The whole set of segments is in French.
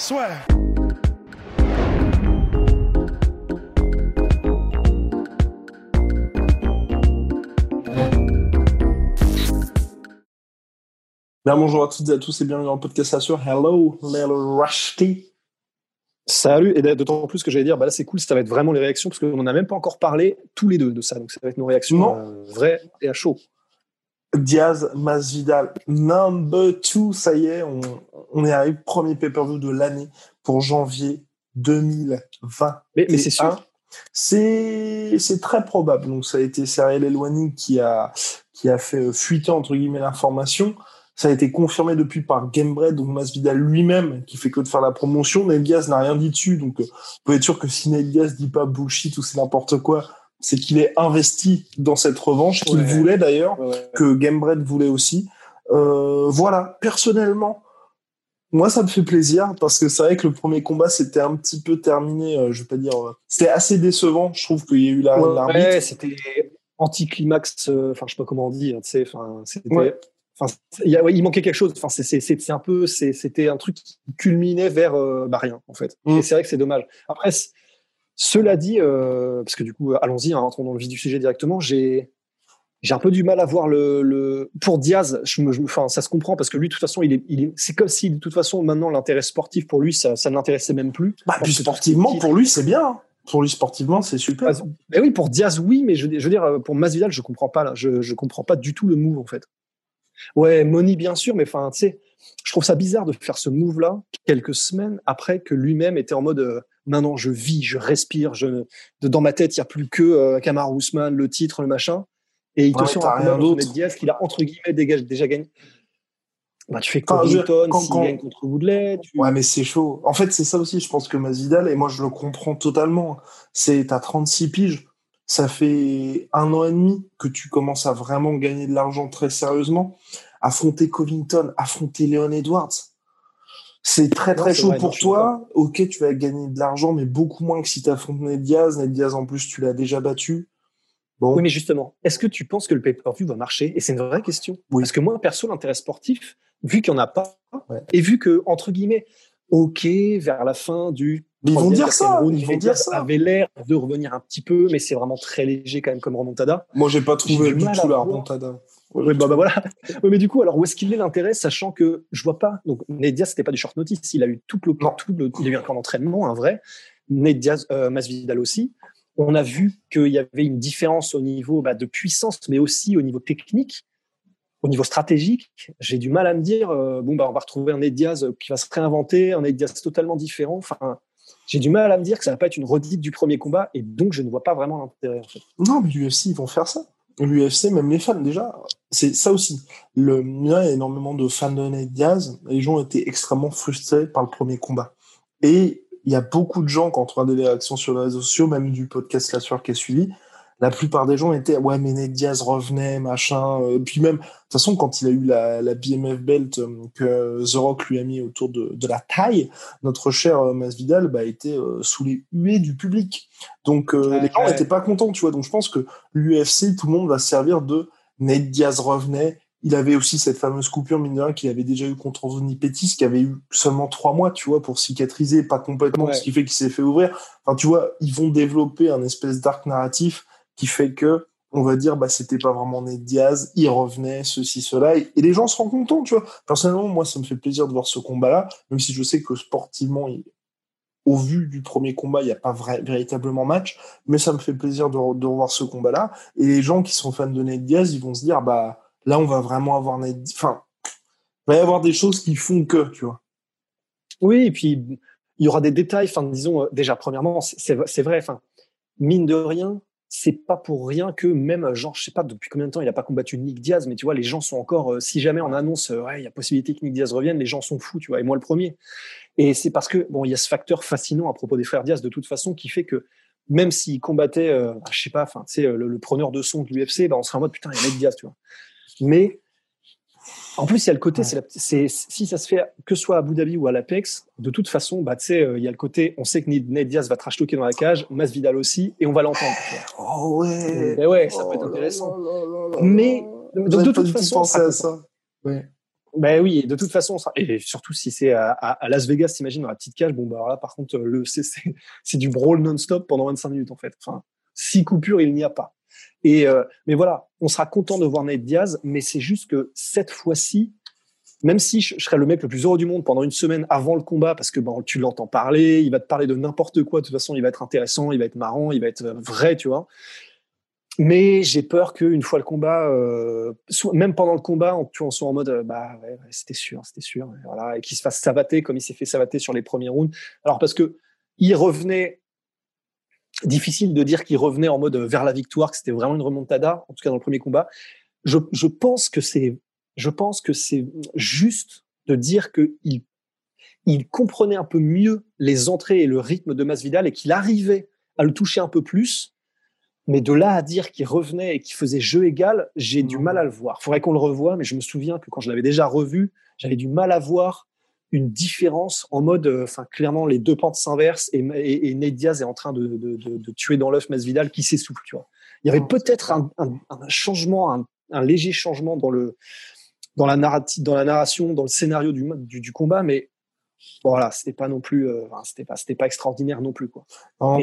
Soit. Bien, bonjour à toutes et à tous et bienvenue dans le podcast Assure. Hello, little Rusty. Salut, et d'autant plus que j'allais dire, bah là c'est cool, ça va être vraiment les réactions, parce qu'on n'en a même pas encore parlé tous les deux de ça, donc ça va être nos réactions Non. euh, vraies et à chaud. Diaz, Masvidal, number two, ça y est, on, on est arrivé, premier pay-per-view de l'année pour janvier 2020. Mais, mais c'est sûr, C'est très probable. Donc ça a été Serial Elwani qui a qui a fait euh, fuiter entre guillemets l'information. Ça a été confirmé depuis par Gamebred, donc Masvidal lui-même qui fait que de faire la promotion. Ned Diaz n'a rien dit dessus, donc euh, vous pouvez être sûr que si Ned Diaz dit pas bullshit ou c'est n'importe quoi, c'est qu'il est investi dans cette revanche qu'il Ouais. voulait d'ailleurs Ouais, que Gamebred voulait aussi. Euh, voilà, personnellement, moi ça me fait plaisir parce que c'est vrai que le premier combat c'était un petit peu terminé, euh, je vais pas dire, euh, c'était assez décevant. Je trouve qu'il y a eu la Ouais, l'arbitre. ouais, c'était anticlimax, euh, enfin je sais pas comment on dit, hein, tu sais, enfin c'était, Ouais. enfin il ouais, manquait quelque chose. Enfin c'est un peu, c'était un truc qui culminait vers euh, bah rien en fait. Mm. Et c'est vrai que c'est dommage. Après, cela dit, euh, parce que du coup, allons-y, hein, rentrons dans le vif du sujet directement. J'ai j'ai un peu du mal à voir le, le... pour Diaz. Je me, je enfin, ça se comprend parce que lui, de toute façon, il est, il est... c'est comme si de toute façon maintenant l'intérêt sportif pour lui, ça, ça ne l'intéressait même plus. Bah, puis sportivement, pour lui c'est bien. hein. Pour lui sportivement c'est super. Ah, ben oui, pour Diaz, oui, mais je, je veux dire, pour Masvidal, je comprends pas là. Je, je comprends pas du tout le move en fait. Ouais, Money bien sûr, mais enfin, tu sais, je trouve ça bizarre de faire ce move-là quelques semaines après que lui-même était en mode euh, maintenant je vis, je respire, je dans ma tête il y a plus que euh, Kamaru Usman, le titre, le machin, et il te Ouais, sort un. Ned Diaz qu'il a entre guillemets dégage, déjà gagné. Bah, tu fais Enfin, Covington, quand- quand- gagne contre Woodley, tu... Ouais, mais c'est chaud. En fait, c'est ça aussi, je pense que Masvidal, et moi je le comprends totalement, c'est t'as 36 piges, ça fait un an et demi que tu commences à vraiment gagner de l'argent très sérieusement. Affronter Covington, affronter Leon Edwards, c'est très très chaud vrai, pour toi. Ok, tu vas gagner de l'argent, mais beaucoup moins que si t'affrontes Ned Diaz. Ned Diaz, en plus, tu l'as déjà battu. Bon, Oui, mais justement, est-ce que tu penses que le pay-per-view va marcher? Et c'est une vraie question. Oui. Parce que moi, perso, l'intérêt sportif, vu qu'il n'y en a pas, Ouais. et vu que, entre guillemets, OK, vers la fin du. Ils vont dire ça, ils vont dire ça. avait l'air de revenir un petit peu, mais c'est vraiment très léger quand même comme remontada. moi j'ai pas trouvé du tout la remontada. Oui, bah, bah voilà. Oui, mais du coup, alors où est-ce qu'il est l'intérêt, sachant que je vois pas. Donc, Ned Diaz, c'était pas du short notice. Il a eu tout le, tout le, il a eu un camp d'entraînement, un vrai. Ned Diaz, euh, Masvidal aussi. On a vu qu'il y avait une différence au niveau bah, de puissance, mais aussi au niveau technique, au niveau stratégique. J'ai du mal à me dire, euh, bon, bah, on va retrouver un Ned Diaz euh, qui va se réinventer, un Ned Diaz totalement différent. Enfin, j'ai du mal à me dire que ça va pas être une redite du premier combat, et donc je ne vois pas vraiment l'intérêt. En fait. Non, mais l'UFC, ils vont faire ça. L'UFC, même les fans, déjà, c'est ça aussi. Le, il y a énormément de fans de Ned Diaz. Les gens étaient extrêmement frustrés par le premier combat. Et il y a beaucoup de gens, quand on regarde les réactions sur les réseaux sociaux, même du podcast La qui est suivi, la plupart des gens étaient, ouais, mais Ned Diaz revenait, machin. Euh, Puis même, de toute façon, quand il a eu la, la BMF belt euh, que The Rock lui a mis autour de, de la taille, notre cher euh, Masvidal bah, était euh, sous les huées du public. Donc euh, Ouais, les gens ouais. n'étaient pas contents, tu vois. Donc je pense que l'UFC, tout le monde va se servir de Ned Diaz revenait. Il avait aussi cette fameuse coupure, mine de rien, qu'il avait déjà eu contre Anthony Pettis, qui avait eu seulement trois mois, tu vois, pour cicatriser, pas complètement, Ouais. ce qui fait qu'il s'est fait ouvrir. Enfin, tu vois, ils vont développer un espèce d'arc narratif qui fait que on va dire, bah, c'était pas vraiment Ned Diaz, il revenait, ceci, cela, et, les gens seront contents, tu vois. Personnellement, moi, ça me fait plaisir de voir ce combat-là, même si je sais que sportivement, au vu du premier combat, il n'y a pas vrai- véritablement match, mais ça me fait plaisir de, re- revoir ce combat-là. Et les gens qui sont fans de Ned Diaz, ils vont se dire, bah, là, on va vraiment avoir Ned, enfin, il va y avoir des choses qui font que, tu vois. Oui, et puis il y aura des détails. Enfin, disons, euh, déjà, premièrement, c'est vrai. Enfin, mine de rien, c'est pas pour rien que même, genre, je sais pas depuis combien de temps il a pas combattu Nick Diaz, mais tu vois, les gens sont encore, euh, si jamais on annonce, euh, ouais, il y a possibilité que Nick Diaz revienne, les gens sont fous, tu vois, et moi le premier. Et c'est parce que, bon, il y a ce facteur fascinant à propos des frères Diaz de toute façon qui fait que même s'ils combattaient, euh, je sais pas, enfin, tu sais, le, preneur de son de l'UFC, bah, on serait en mode, putain, il y a Nick Diaz, tu vois. Mais, en plus, il y a le côté, c'est si ça se fait que ce soit à Abu Dhabi ou à l'Apex, de toute façon, bah, tu sais, euh, il y a le côté, on sait que Ned Diaz va trash talker dans la cage, Masvidal aussi, et on va l'entendre. Oh ouais. Ben ouais, ça peut être oh intéressant. Mais, de, toute façon, ça, ça. Ouais. Ben oui, de toute façon, et surtout si c'est à, à, Las Vegas, t'imagines, dans la petite cage, bon, bah là, par contre, le, c'est du brawl non-stop pendant 25 minutes, en fait. Enfin, six coupures, il n'y a pas. Et euh, mais voilà, on sera content de voir Nate Diaz, mais c'est juste que cette fois-ci, même si je, serais le mec le plus heureux du monde pendant une semaine avant le combat, parce que tu l'entends parler, il va te parler de n'importe quoi, de toute façon, il va être intéressant, il va être marrant, il va être vrai, tu vois. Mais j'ai peur qu'une fois le combat, euh, même pendant le combat, tu en sois en mode, euh, bah ouais, c'était sûr, c'était sûr, et voilà, et qu'il se fasse savater comme il s'est fait savater sur les premiers rounds. Alors parce que il revenait difficile de dire qu'il revenait en mode vers la victoire, que c'était vraiment une remontada, en tout cas dans le premier combat. Je, je pense que c'est, je pense que c'est juste de dire que il, il comprenait un peu mieux les entrées et le rythme de Masvidal et qu'il arrivait à le toucher un peu plus. Mais de là à dire qu'il revenait et qu'il faisait jeu égal, j'ai du mal à le voir. Faudrait qu'on le revoie, mais je me souviens que quand je l'avais déjà revu, j'avais du mal à voir une différence en mode, euh, enfin clairement les deux pentes s'inversent et, et, Nate Diaz est en train de, de, de, de tuer dans l'œuf Masvidal qui s'essouffle, tu vois. Il y avait peut-être un, un, un, changement, un, un, léger changement dans le dans la narrative, dans la narration, dans le scénario du, du, du combat, mais voilà, c'était pas non plus, euh, c'était pas, c'était pas extraordinaire non plus quoi.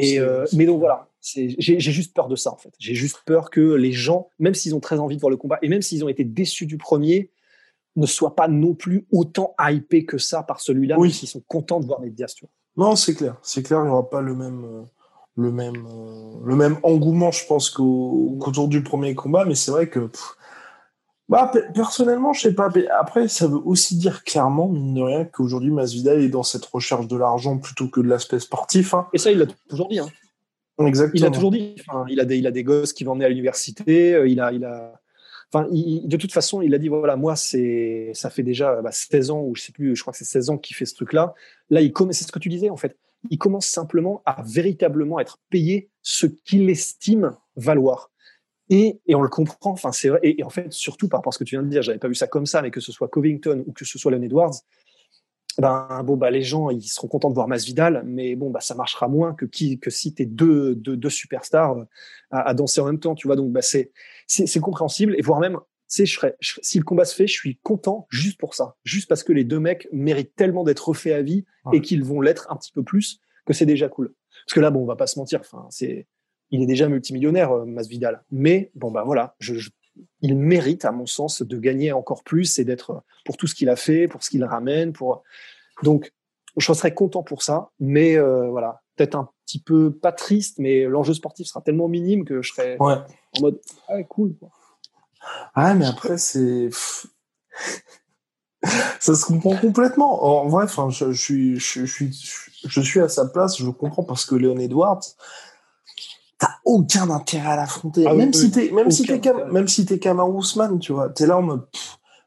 et, euh, mais donc voilà, j'ai juste peur de ça en fait. J'ai juste peur que les gens, même s'ils ont très envie de voir le combat et même s'ils ont été déçus du premier, ne soient pas non plus autant hypés que ça par celui-là, oui. sont contents de voir les Diaz. Non, c'est clair, c'est clair, il n'y aura pas le même, euh, le même, euh, le même engouement, je pense, qu'autour du premier combat, mais c'est vrai que, bah, personnellement, je sais pas. Après, ça veut aussi dire clairement, mine de rien, qu'aujourd'hui, Masvidal est dans cette recherche de l'argent plutôt que de l'aspect sportif. Hein. Et ça, il l'a toujours dit. Hein. Exactement. Il a toujours dit. Enfin, il a des, il a des gosses qui vont emmener à l'université. Euh, il a, il a, Enfin, de toute façon, il a dit voilà, moi, c'est, ça fait déjà bah, 16 ans ou je sais plus, je crois que c'est 16 ans qu'il fait ce truc-là. Là, il commence, c'est ce que tu disais en fait. Il commence simplement à véritablement être payé ce qu'il estime valoir. Et, et on le comprend. Enfin, c'est vrai. Et, en fait, surtout par rapport à ce que tu viens de dire, j'avais pas vu ça comme ça, mais que ce soit Covington ou que ce soit Leon Edwards, ben bon bah les gens ils seront contents de voir Masvidal, mais bon bah ça marchera moins que qui que si t'es deux, deux deux superstars euh, à, à, danser en même temps, tu vois. Donc bah c'est c'est compréhensible et voire même tu je serais, si le combat se fait, je suis content juste pour ça, juste parce que les deux mecs méritent tellement d'être refaits à vie et qu'ils vont l'être un petit peu plus que c'est déjà cool. Parce que là bon on va pas se mentir, enfin c'est il est déjà multimillionnaire euh, Masvidal, mais bon bah voilà, je, je il mérite, à mon sens, de gagner encore plus et d'être pour tout ce qu'il a fait, pour ce qu'il ramène. Pour donc, je serais content pour ça, mais euh, voilà, peut-être un petit peu pas triste, mais l'enjeu sportif sera tellement minime que je serais en mode ah cool. Ah mais après c'est ça se comprend complètement. En vrai, je, suis, je, suis, je suis à sa place, je comprends parce que Léon Edwards, t'as aucun intérêt à l'affronter. Ah même, si t'es, même, si t'es, même si t'es Kamar Ousmane, tu vois, t'es là en mode,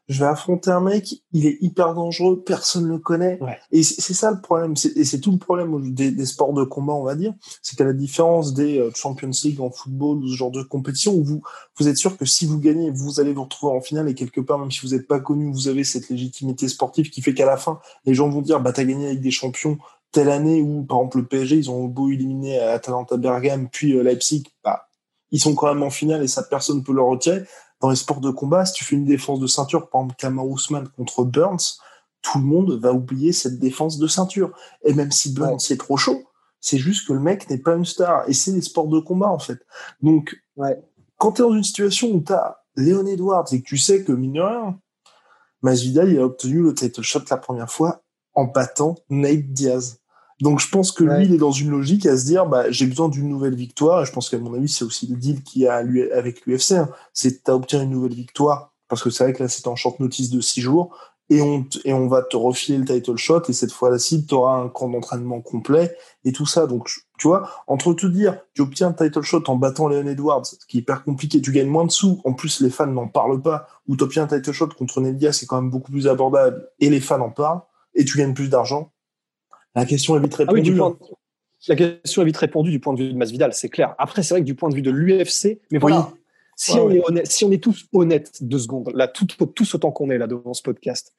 je vais affronter un mec, il est hyper dangereux, personne le connaît. Et c'est ça le problème. Et c'est tout le problème des, des, sports de combat, on va dire. C'est qu'à la différence des euh, Champions League en football ou ce genre de compétition où vous, vous êtes sûr que si vous gagnez, vous allez vous retrouver en finale et quelque part, même si vous n'êtes pas connu, vous avez cette légitimité sportive qui fait qu'à la fin, les gens vont dire, bah, t'as gagné avec des champions, telle année où, par exemple, le PSG, ils ont beau éliminer Atalanta Bergame, puis euh, Leipzig, bah, ils sont quand même en finale et ça, personne peut leur retirer. Dans les sports de combat, si tu fais une défense de ceinture, par exemple, Kamar Ousmane contre Burns, tout le monde va oublier cette défense de ceinture. Et même si Burns c'est trop chaud, c'est juste que le mec n'est pas une star. Et c'est les sports de combat, en fait. Donc, ouais. quand tu es dans une situation où tu as Léon Edwards et que tu sais que, mineur, Masvidal, il a obtenu le title shot la première fois en battant Nate Diaz. Donc je pense que lui, il est dans une logique à se dire, bah, j'ai besoin d'une nouvelle victoire. Et je pense qu'à mon avis, c'est aussi le deal qu'il y a avec l'UFC. Hein. C'est t'as obtenu une nouvelle victoire parce que c'est vrai que là, c'est en short notice de six jours et on, et on va te refiler le title shot et cette fois-ci, tu auras un camp d'entraînement complet et tout ça. Donc Tu vois, entre te dire, tu obtiens un title shot en battant Leon Edwards, ce qui est hyper compliqué, tu gagnes moins de sous, en plus les fans n'en parlent pas, ou tu obtiens un title shot contre Nedia, c'est quand même beaucoup plus abordable, et les fans en parlent, et tu gagnes plus d'argent. La question est vite répondue. Ah oui, du point, la question est vite répondue du point de vue de Masvidal, c'est clair. Après, c'est vrai que du point de vue de l'UFC, mais voilà, si, on Est honnête, si on est tous honnêtes deux secondes, là, tout, tous autant qu'on est là devant ce podcast,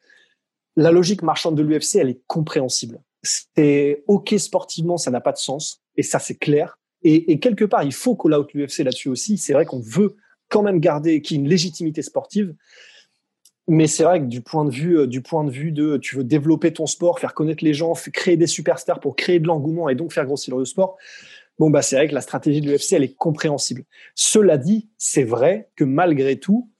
la logique marchande de l'UFC, elle est compréhensible. C'est OK sportivement, ça n'a pas de sens, et ça, c'est clair. Et, et, quelque part, il faut call out l'UFC là-dessus aussi. C'est vrai qu'on veut quand même garder qu'il y ait une légitimité sportive. Mais c'est vrai que du point de vue, euh, du point de vue de, tu veux développer ton sport, faire connaître les gens, créer des superstars pour créer de l'engouement et donc faire grossir le sport. Bon, bah, c'est vrai que la stratégie de l'UFC, elle est compréhensible. Cela dit, c'est vrai que malgré tout,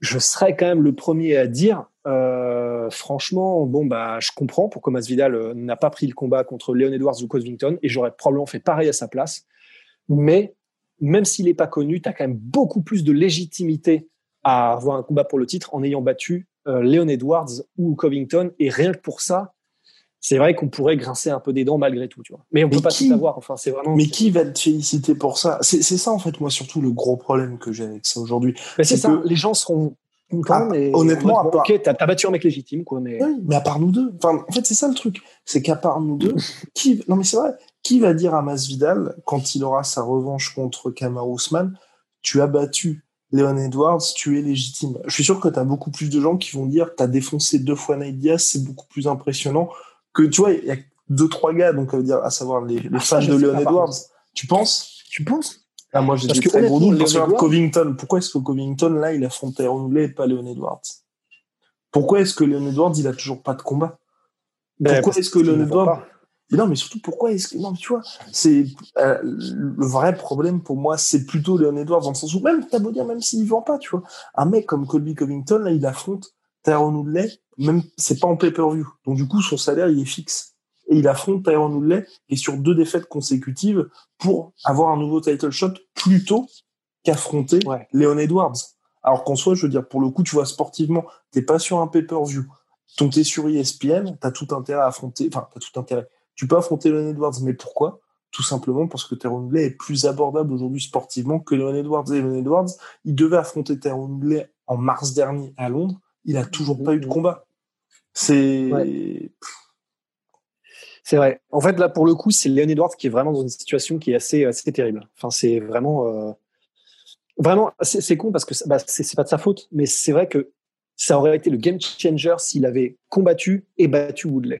je serais quand même le premier à dire, euh, franchement, bon, bah, je comprends pourquoi Masvidal euh, n'a pas pris le combat contre Leon Edwards ou Covington et j'aurais probablement fait pareil à sa place. Mais même s'il n'est pas connu, tu as quand même beaucoup plus de légitimité à avoir un combat pour le titre en ayant battu euh, Leon Edwards ou Covington. Et rien que pour ça, c'est vrai qu'on pourrait grincer un peu des dents malgré tout, tu vois. Mais on peut pas tout savoir. Enfin, c'est vraiment. Mais qui va te féliciter pour ça? C'est ça en fait, moi surtout le gros problème que j'ai avec ça aujourd'hui. c'est ça. Les gens seront ah, honnêtement, ok, t'as as battu un mec légitime, quoi. Mais oui, mais à part nous deux. Enfin, en fait, c'est ça le truc, c'est qu'à part nous deux, qui Non, mais c'est vrai. Qui va dire à Masvidal quand il aura sa revanche contre Kamar Ousmane, tu as battu Léon Edwards, tu es légitime. Je suis sûr que tu as beaucoup plus de gens qui vont dire tu as défoncé deux fois Nate Diaz, c'est beaucoup plus impressionnant que tu vois, il y a deux trois gars donc dire à savoir les, les ah, fans de Léon Edwards. Tu penses? Tu penses? Ah, moi j'ai des très gros doutes sur Covington. Pourquoi est-ce que Covington là il affronte Aaron et pas Léon Edwards? Pourquoi est-ce que Léon Edwards il a toujours pas de combat? Ben, Pourquoi est-ce que Léon Edwards non, mais surtout, pourquoi est-ce que. Non, tu vois, c'est. Euh, le vrai problème pour moi, c'est plutôt Leon Edwards, dans le sens où, même, t'as beau dire, même s'il vend pas, tu vois. Un mec comme Colby Covington, là, il affronte Tyrone Woodley, même, c'est pas en pay-per-view. Donc, du coup, son salaire, il est fixe. Et il affronte Tyrone Woodley, et sur deux défaites consécutives, pour avoir un nouveau title shot plutôt qu'affronter ouais. Leon Edwards. Alors qu'en soi, je veux dire, pour le coup, tu vois, sportivement, t'es pas sur un pay-per-view. Donc, t'es sur ESPN, t'as tout intérêt à affronter, enfin, t'as tout intérêt tu peux affronter Leon Edwards, mais pourquoi? Tout simplement parce que Tyrone Woodley est plus abordable aujourd'hui sportivement que Leon Edwards. Et Leon Edwards, il devait affronter Tyrone Woodley en mars dernier à Londres. Il a toujours pas eu de combat. C'est. C'est vrai. En fait, là, pour le coup, c'est Leon Edwards qui est vraiment dans une situation qui est assez, assez terrible. Enfin, c'est vraiment. Euh... Vraiment, c'est con parce que bah, c'est pas de sa faute, mais c'est vrai que ça aurait été le game changer s'il avait combattu et battu Woodley.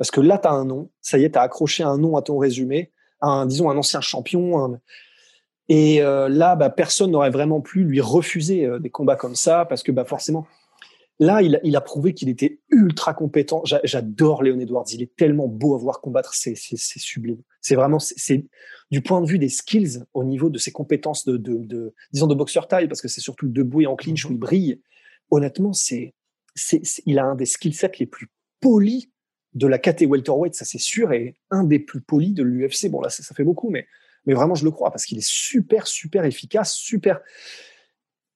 Parce que là, tu as un nom. Ça y est, tu as accroché un nom à ton résumé. Un, disons, un ancien champion. Un... Et euh, là, bah, personne n'aurait vraiment pu lui refuser euh, des combats comme ça parce que bah, forcément, Là, il, il a prouvé qu'il était ultra compétent. J'adore Léon Edwards. Il est tellement beau à voir combattre. C'est sublime. C'est vraiment, c'est du point de vue des skills au niveau de ses compétences de, de, de disons, de boxeur taille, parce que c'est surtout debout et en clinch où il brille. Honnêtement, c'est, c'est, il a un des skill sets les plus polis de la KT welterweight, ça c'est sûr, et un des plus polis de l'UFC. Bon là, ça, ça fait beaucoup, mais mais vraiment, je le crois parce qu'il est super, super efficace, super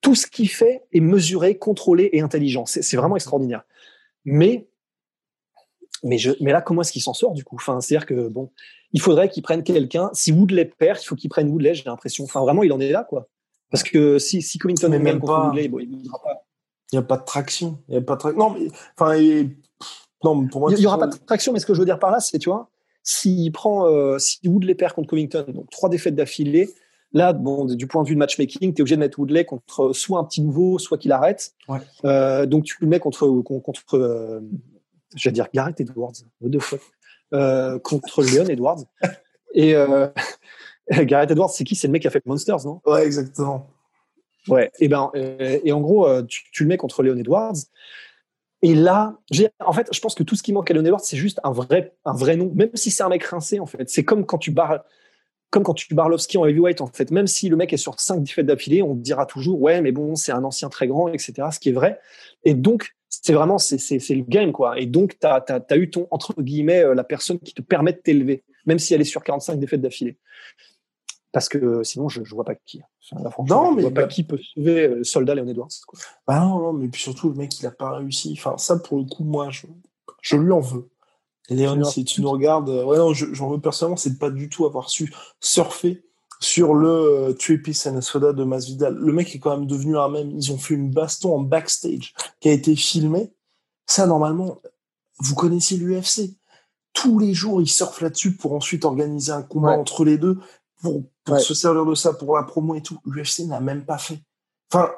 tout ce qu'il fait est mesuré, contrôlé et intelligent. C'est vraiment extraordinaire. Mais, mais, je, mais là, comment est-ce qu'il s'en sort du coup? Enfin, C'est-à-dire que bon, il faudrait qu'il prenne quelqu'un. Si Woodley perd, il faut qu'il prenne Woodley. J'ai l'impression. Enfin, vraiment, il en est là, quoi. Parce que si, si Covington est même contre Woodley, bon, il ne pas. Il n'y a pas de traction. Il y a pas de Non, mais enfin, il... non, pour moi, il n'y aura pas de traction. Mais ce que je veux dire par là, c'est, tu vois, s'il prend, euh, si Woodley perd contre Covington, donc trois défaites d'affilée, Là, bon, du point de vue de matchmaking, tu es obligé de mettre Woodley contre soit un petit nouveau, soit qu'il arrête. Euh, donc tu le mets contre, contre euh, je vais dire Gareth Edwards, deux fois, euh, contre Leon Edwards. Et euh, Gareth Edwards, c'est qui? C'est le mec qui a fait Monsters, non? Ouais, exactement. Ouais. Et ben, et en gros, tu, tu, le mets contre Leon Edwards. Et là, en fait, je pense que tout ce qui manque à Leon Edwards, c'est juste un vrai, nom, même si c'est un mec rincé, en fait. C'est comme quand tu barres, comme quand tu en heavyweight, en fait. Même si le mec est sur cinq défaites d'affilée, on te dira toujours, ouais, mais bon, c'est un ancien très grand, etc. Ce qui est vrai. Et donc, c'est vraiment, c'est, c'est, le game, quoi. Et donc, tu as, eu ton, entre guillemets, euh, la personne qui te permet de t'élever, même si elle est sur 45 défaites d'affilée parce que sinon je, je vois pas qui. non, mais je vois pas bah qui peut sauver le soldat Léon Edwards. Quoi. Bah non, non, mais puis surtout le mec il a pas réussi. Enfin ça pour le coup moi je, je lui en veux. Léon, si tu nous regardes, euh, ouais non, j'en veux personnellement, c'est pas du tout avoir su surfer sur le euh, and Soda de Masvidal. Le mec est quand même devenu un même. Ils ont fait une baston en backstage qui a été filmée. Ça normalement, vous connaissez l'UFC tous les jours, ils surfent là-dessus pour ensuite organiser un combat entre les deux pour, se servir de ça pour la promo et tout. L'UFC n'a même pas fait. Enfin,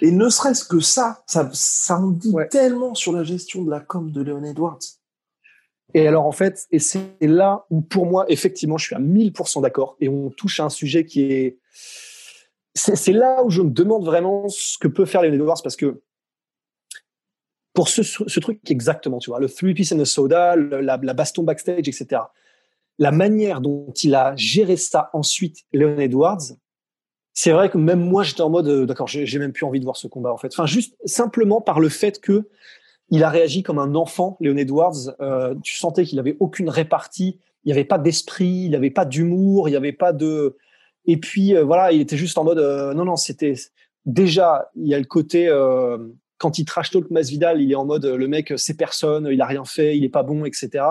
et ne serait-ce que ça, ça, ça en dit tellement sur la gestion de la com de Leon Edwards. Et alors, en fait, et c'est là où, pour moi, effectivement, je suis à 1000% d'accord. Et on touche à un sujet qui est. C'est là où je me demande vraiment ce que peut faire Leon Edwards parce que pour ce, ce truc exactement, tu vois, le three piece and a soda, la, la baston backstage, etc la manière dont il a géré ça ensuite, Leon Edwards, c'est vrai que même moi, j'étais en mode, euh, d'accord, j'ai même plus envie de voir ce combat, en fait. Enfin, juste simplement par le fait que il a réagi comme un enfant, Leon Edwards. Euh, tu sentais qu'il avait aucune répartie, il n'y avait pas d'esprit, il n'y avait pas d'humour, il n'y avait pas de. Et puis euh, voilà, il était juste en mode, non, non, c'était déjà, il y a le côté quand il trash talk Masvidal, il est en mode, le mec, c'est personne, il a rien fait, il est pas bon, etc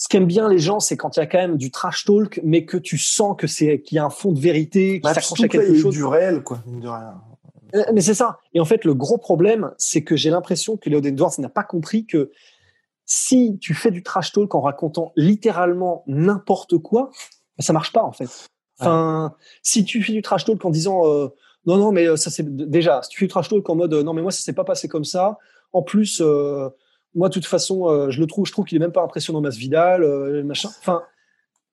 ce qu'aiment bien les gens, c'est quand il y a quand même du trash talk, mais que tu sens que c'est qu'il y a un fond de vérité, qui bah, s'accroche à quelque chose. Du réel, quoi. De rien. Euh, mais c'est ça. Et en fait, le gros problème, c'est que j'ai l'impression que Léo Edwards n'a pas compris que si tu fais du trash talk en racontant littéralement n'importe quoi, bah, ça marche pas en fait. Enfin, si tu fais du trash talk en disant euh, non non mais euh, ça c'est déjà, si tu fais du trash talk en mode non mais moi ça s'est pas passé comme ça. En plus, moi, de toute façon, euh, je le trouve, je trouve qu'il est même pas impressionnant, Masvidal, euh, machin. Enfin,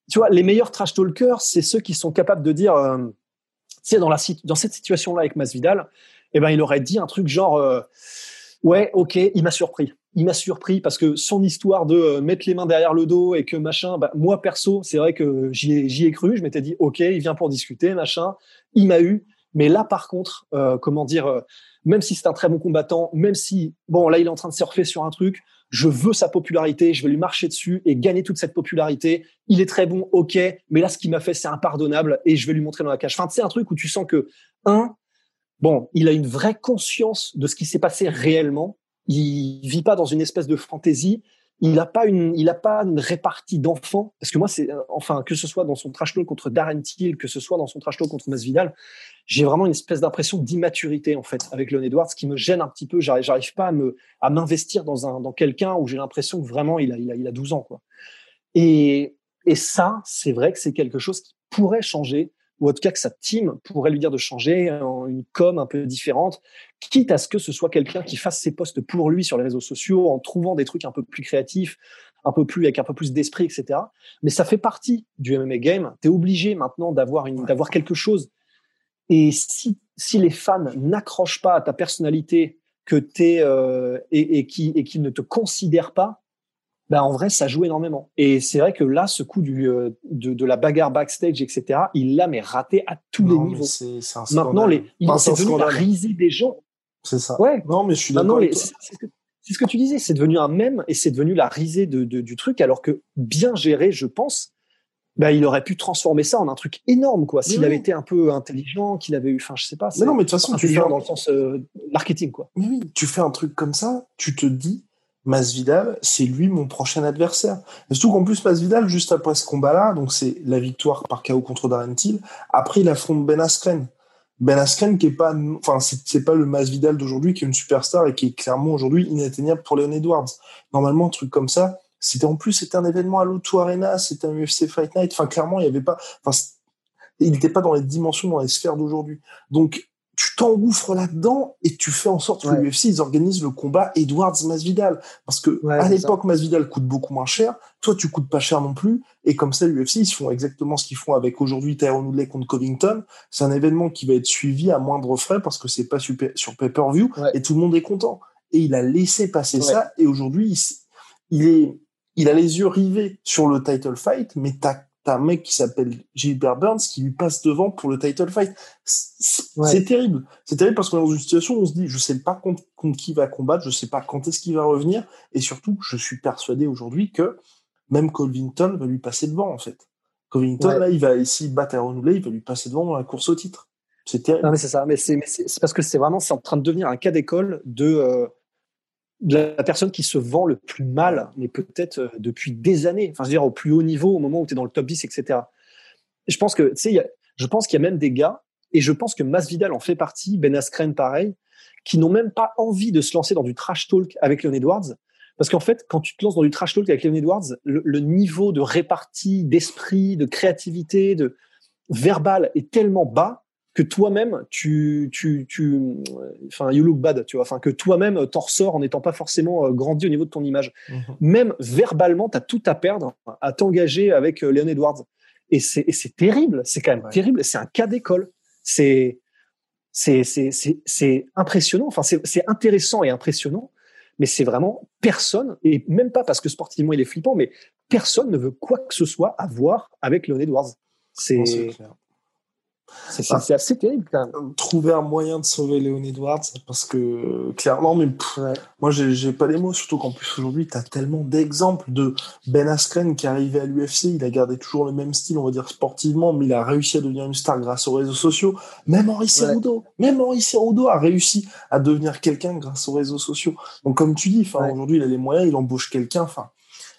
tu vois, les meilleurs trash talkers, c'est ceux qui sont capables de dire, euh, tu sais, dans cette situation-là avec Masvidal, eh ben, il aurait dit un truc genre, ouais, ok, il m'a surpris. Il m'a surpris parce que son histoire de mettre les mains derrière le dos et que machin, bah, moi perso, c'est vrai que j'y ai, ai cru. Je m'étais dit, ok, il vient pour discuter, machin. Il m'a eu. Mais là, par contre, comment dire, même si c'est un très bon combattant, même si, bon, là, il est en train de surfer sur un truc, je veux sa popularité, je vais lui marcher dessus et gagner toute cette popularité. Il est très bon, ok, mais là, ce qu'il m'a fait, c'est impardonnable et je vais lui montrer dans la cage. Enfin, c'est un truc où tu sens que, un, bon, il a une vraie conscience de ce qui s'est passé réellement. Il vit pas dans une espèce de fantaisie il n'a pas une, il a pas une répartie d'enfants. Parce que moi, c'est, euh, enfin, que ce soit dans son trash talk contre Darren Till, que ce soit dans son trash talk contre Masvidal, j'ai vraiment une espèce d'impression d'immaturité, en fait, avec Leon Edwards, qui me gêne un petit peu. J'arrive, j'arrive pas à me, à m'investir dans un, dans quelqu'un où j'ai l'impression que vraiment il a, il a, il a 12 ans, quoi. Et, et ça, c'est vrai que c'est quelque chose qui pourrait changer ou en tout cas que sa team pourrait lui dire de changer en une com un peu différente, quitte à ce que ce soit quelqu'un qui fasse ses posts pour lui sur les réseaux sociaux en trouvant des trucs un peu plus créatifs, un peu plus avec un peu plus d'esprit, etc. Mais ça fait partie du MMA game. Tu es obligé maintenant d'avoir une d'avoir quelque chose. Et si si les fans n'accrochent pas à ta personnalité que t'es euh, et, et qui et qui ne te considèrent pas, ben en vrai, ça joue énormément. Et c'est vrai que là, ce coup du, euh, de, de, la bagarre backstage, etc., il l'a mais raté à tous les niveaux. C'est, c'est un Maintenant, les, il enfin, c'est devenu la risée des gens. C'est ça. Ouais. Non, mais je suis d'accord. C'est, c'est, ce que tu disais. C'est devenu un mème et c'est devenu la risée de, de, du truc, alors que bien géré, je pense, ben, il aurait pu transformer ça en un truc énorme, quoi. S'il avait été un peu intelligent, qu'il avait eu, enfin, je sais pas. Mais non, mais de toute façon, tu fais dans le sens euh, marketing, quoi. oui, tu fais un truc comme ça, tu te dis, Masvidal, c'est lui mon prochain adversaire. Et surtout qu'en plus, Masvidal, juste après ce combat-là, donc c'est la victoire par KO contre Darren Till, après il affronte Ben Askren. Ben Askren qui est pas, enfin, c'est pas le Masvidal d'aujourd'hui qui est une superstar et qui est clairement aujourd'hui inatteignable pour Leon Edwards. Normalement, un truc comme ça, c'était en plus, c'était un événement à l'O2 Arena, c'était un UFC Fight Night. Enfin, clairement, il y avait pas, enfin, il n'était pas dans les dimensions, dans les sphères d'aujourd'hui. Donc, tu t'engouffres là-dedans et tu fais en sorte que l'UFC ils organisent le combat Edwards Masvidal. Parce que à l'époque Masvidal coûte beaucoup moins cher, toi tu coûtes pas cher non plus. Et comme ça l'UFC ils font exactement ce qu'ils font avec aujourd'hui Tyron Woodley contre Covington, c'est un événement qui va être suivi à moindre frais parce que c'est pas super, sur pay-per-view et tout le monde est content. et il a laissé passer ça. Et aujourd'hui, il, est, il a les yeux rivés sur le title fight, mais t'as un mec qui s'appelle Gilbert Burns qui lui passe devant pour le title fight. C'est terrible. C'est terrible parce qu'on est dans une situation où on se dit, je sais pas contre, qui va combattre, je sais pas quand est-ce qu'il va revenir, et surtout, je suis persuadé aujourd'hui que même Colvington va lui passer devant, en fait. Covington, là, il va, s'il bat Aaron il va lui passer devant dans la course au titre. C'est terrible. mais c'est ça. Mais c'est parce que c'est vraiment, c'est en train de devenir un cas d'école de, euh, de, la personne qui se vend le plus mal, mais peut-être euh, depuis des années. Enfin, je veux dire, au plus haut niveau, au moment où tu es dans le top 10, etc. je pense que, tu sais, je pense qu'il y a même des gars, et je pense que Masvidal en fait partie, Ben Askren pareil, qui n'ont même pas envie de se lancer dans du trash talk avec Leon Edwards, parce qu'en fait, quand tu te lances dans du trash talk avec Leon Edwards, le, niveau de répartie, d'esprit, de créativité, de verbal est tellement bas que toi-même, tu, tu, tu, enfin, you look bad, tu vois, enfin, que toi-même t'en ressors en n'étant pas forcément euh, grandi au niveau de ton image. Mhm. Même verbalement, tu as tout à perdre à t'engager avec euh, Leon Edwards. Et c'est, terrible, c'est quand même terrible, c'est un cas d'école. C'est, c'est, c'est, c'est, impressionnant, enfin, c'est intéressant et impressionnant mais c'est vraiment personne, et même pas parce que sportivement il est flippant, mais personne ne veut quoi que ce soit à voir avec Leon Edwards. C'est c'est assez terrible quand même. Trouver un moyen de sauver Léon Edwards, parce que clairement, mais moi j'ai pas les mots, surtout qu'en plus aujourd'hui, tu as tellement d'exemples de Ben Askren qui est arrivé à l'UFC, il a gardé toujours le même style, on va dire sportivement, mais il a réussi à devenir une star grâce aux réseaux sociaux. Même Henri Cerudo, même Henri Cerudo a réussi à devenir quelqu'un grâce aux réseaux sociaux. Donc comme tu dis, enfin aujourd'hui il a les moyens, il embauche quelqu'un, enfin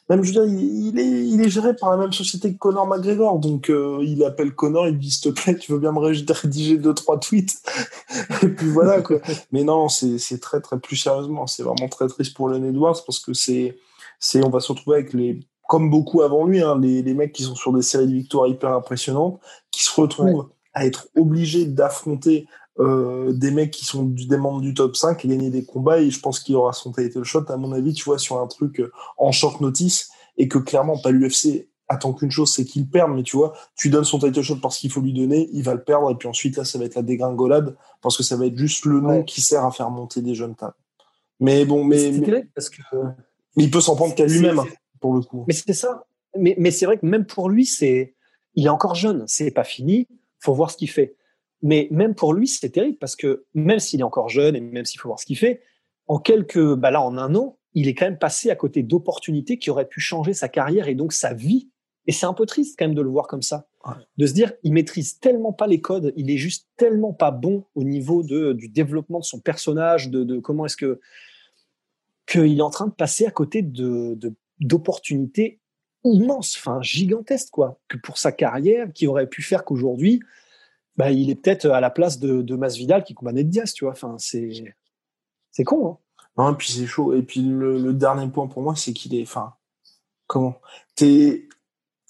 même je veux dire, il, est, il est géré par la même société que Connor McGregor, donc euh, il appelle Connor, il dit s'il te plaît, tu veux bien me rédiger deux trois tweets, et puis voilà quoi. Mais non, c'est très très plus sérieusement, c'est vraiment très triste pour Len Edwards parce que c'est c'est on va se retrouver avec les comme beaucoup avant lui, hein, les, les mecs qui sont sur des séries de victoires hyper impressionnantes, qui se retrouvent à être obligés d'affronter euh, des mecs qui sont du, des membres du top 5 et gagner des combats et je pense qu'il aura son title shot à mon avis tu vois sur un truc euh, en short notice et que clairement pas l'UFC attend qu'une chose c'est qu'il perde mais tu vois tu donnes son title shot parce qu'il faut lui donner il va le perdre et puis ensuite là ça va être la dégringolade parce que ça va être juste le nom qui sert à faire monter des jeunes tables mais bon mais, parce que il peut s'en prendre qu'à lui-même pour le coup. Mais c'était ça. Mais, mais c'est vrai que même pour lui c'est il est encore jeune. C'est pas fini. Faut voir ce qu'il fait mais même pour lui, c'est terrible parce que même s'il est encore jeune et même s'il faut voir ce qu'il fait, en quelques, bah là, en un an, il est quand même passé à côté d'opportunités qui auraient pu changer sa carrière et donc sa vie. Et c'est un peu triste quand même de le voir comme ça, de se dire, il maîtrise tellement pas les codes, il est juste tellement pas bon au niveau de, du développement de son personnage, de, de comment est-ce que qu'il est en train de passer à côté de d'opportunités immenses, enfin gigantesques quoi, que pour sa carrière, qui aurait pu faire qu'aujourd'hui, bah, il est peut-être à la place de, de Masvidal qui combat Ned Diaz, tu vois. Enfin, c'est, c'est con, hein. Non, et puis c'est chaud. Et puis le, dernier point pour moi, c'est qu'il est, enfin, comment? T'es,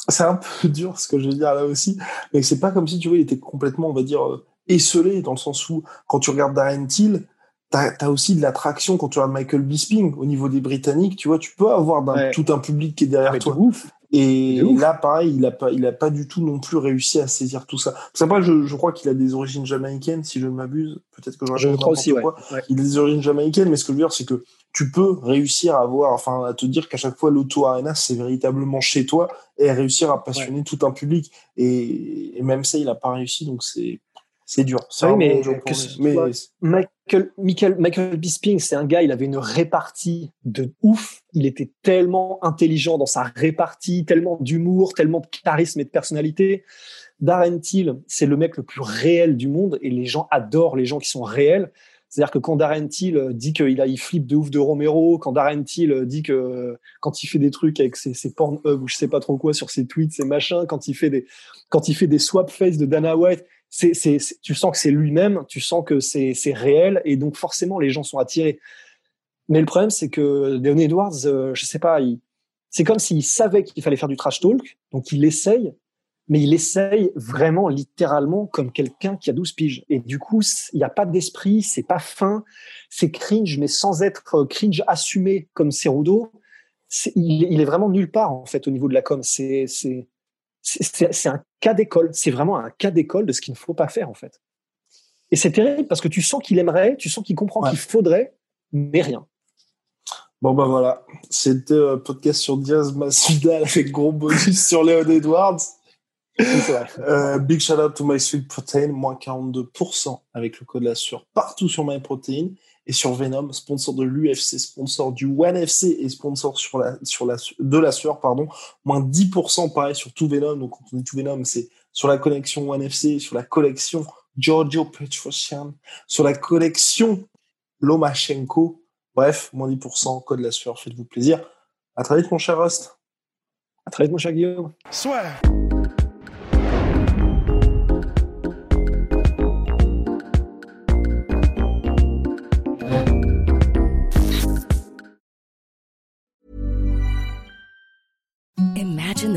c'est un peu dur ce que je veux dire là aussi, mais c'est pas comme si tu vois, il était complètement, on va dire, euh, esselé dans le sens où quand tu regardes Darren Till, t'as as aussi de l'attraction quand tu regardes Michael Bisping au niveau des Britanniques, tu vois, tu peux avoir tout un public qui est derrière toi. Ouf. Et là, pareil, il a pas, il a pas du tout non plus réussi à saisir tout ça. Je, je crois qu'il a des origines jamaïcaines, si je ne m'abuse. Peut-être que je, je crois aussi, ouais. Il a des origines jamaïcaines, mais ce que je veux dire, c'est que tu peux réussir à avoir, enfin, à te dire qu'à chaque fois, l'auto arena, c'est véritablement chez toi et réussir à passionner tout un public. Et, et, même ça, il a pas réussi, donc c'est, c'est dur. Oui, mais, mais Michael, Michael, Michael Bisping, c'est un gars, il avait une répartie de ouf. Il était tellement intelligent dans sa répartie, tellement d'humour, tellement de charisme et de personnalité. Darren Till, c'est le mec le plus réel du monde et les gens adorent les gens qui sont réels. C'est-à-dire que quand Darren Till dit qu'il a, il flippe de ouf de Romero, quand Darren Till dit que quand il fait des trucs avec ses, ses porn ou je sais pas trop quoi sur ses tweets, ses machins, quand il fait des, quand il fait des swap face de Dana White, c'est, c'est, tu sens que c'est lui-même, tu sens que c'est, c'est réel, et donc forcément les gens sont attirés. Mais le problème, c'est que Leon Edwards, euh, je sais pas, il, c'est comme s'il savait qu'il fallait faire du trash talk, donc il essaye, mais il essaye vraiment littéralement comme quelqu'un qui a 12 piges. Et du coup, il n'y a pas d'esprit, c'est pas fin, c'est cringe, mais sans être cringe assumé comme Cerudo. Il, il, est vraiment nulle part en fait au niveau de la com. C'est, c'est, c'est un cas d'école. C'est vraiment un cas d'école de ce qu'il ne faut pas faire, en fait. Et c'est terrible parce que tu sens qu'il aimerait, tu sens qu'il comprend qu'il faudrait, mais rien. Bon bah voilà, c'était un podcast sur Diaz Masvidal avec gros bonus sur Léon Edwards. Euh, big shout out to My Sweet Protein, moins 42% avec le code la sueur partout sur MyProtein et sur Venom, sponsor de l'UFC, sponsor du One FC et sponsor sur la, sur la, de la sueur, pardon, moins 10% pareil sur tout Venom. Donc quand on dit tout Venom, c'est sur la connexion One FC, sur la collection Giorgio Petrosian, sur la collection Lomachenko. Bref, moins 10%, code la sueur, faites-vous plaisir. À très vite, mon cher Rust. À très vite, mon cher Guillaume. Soit.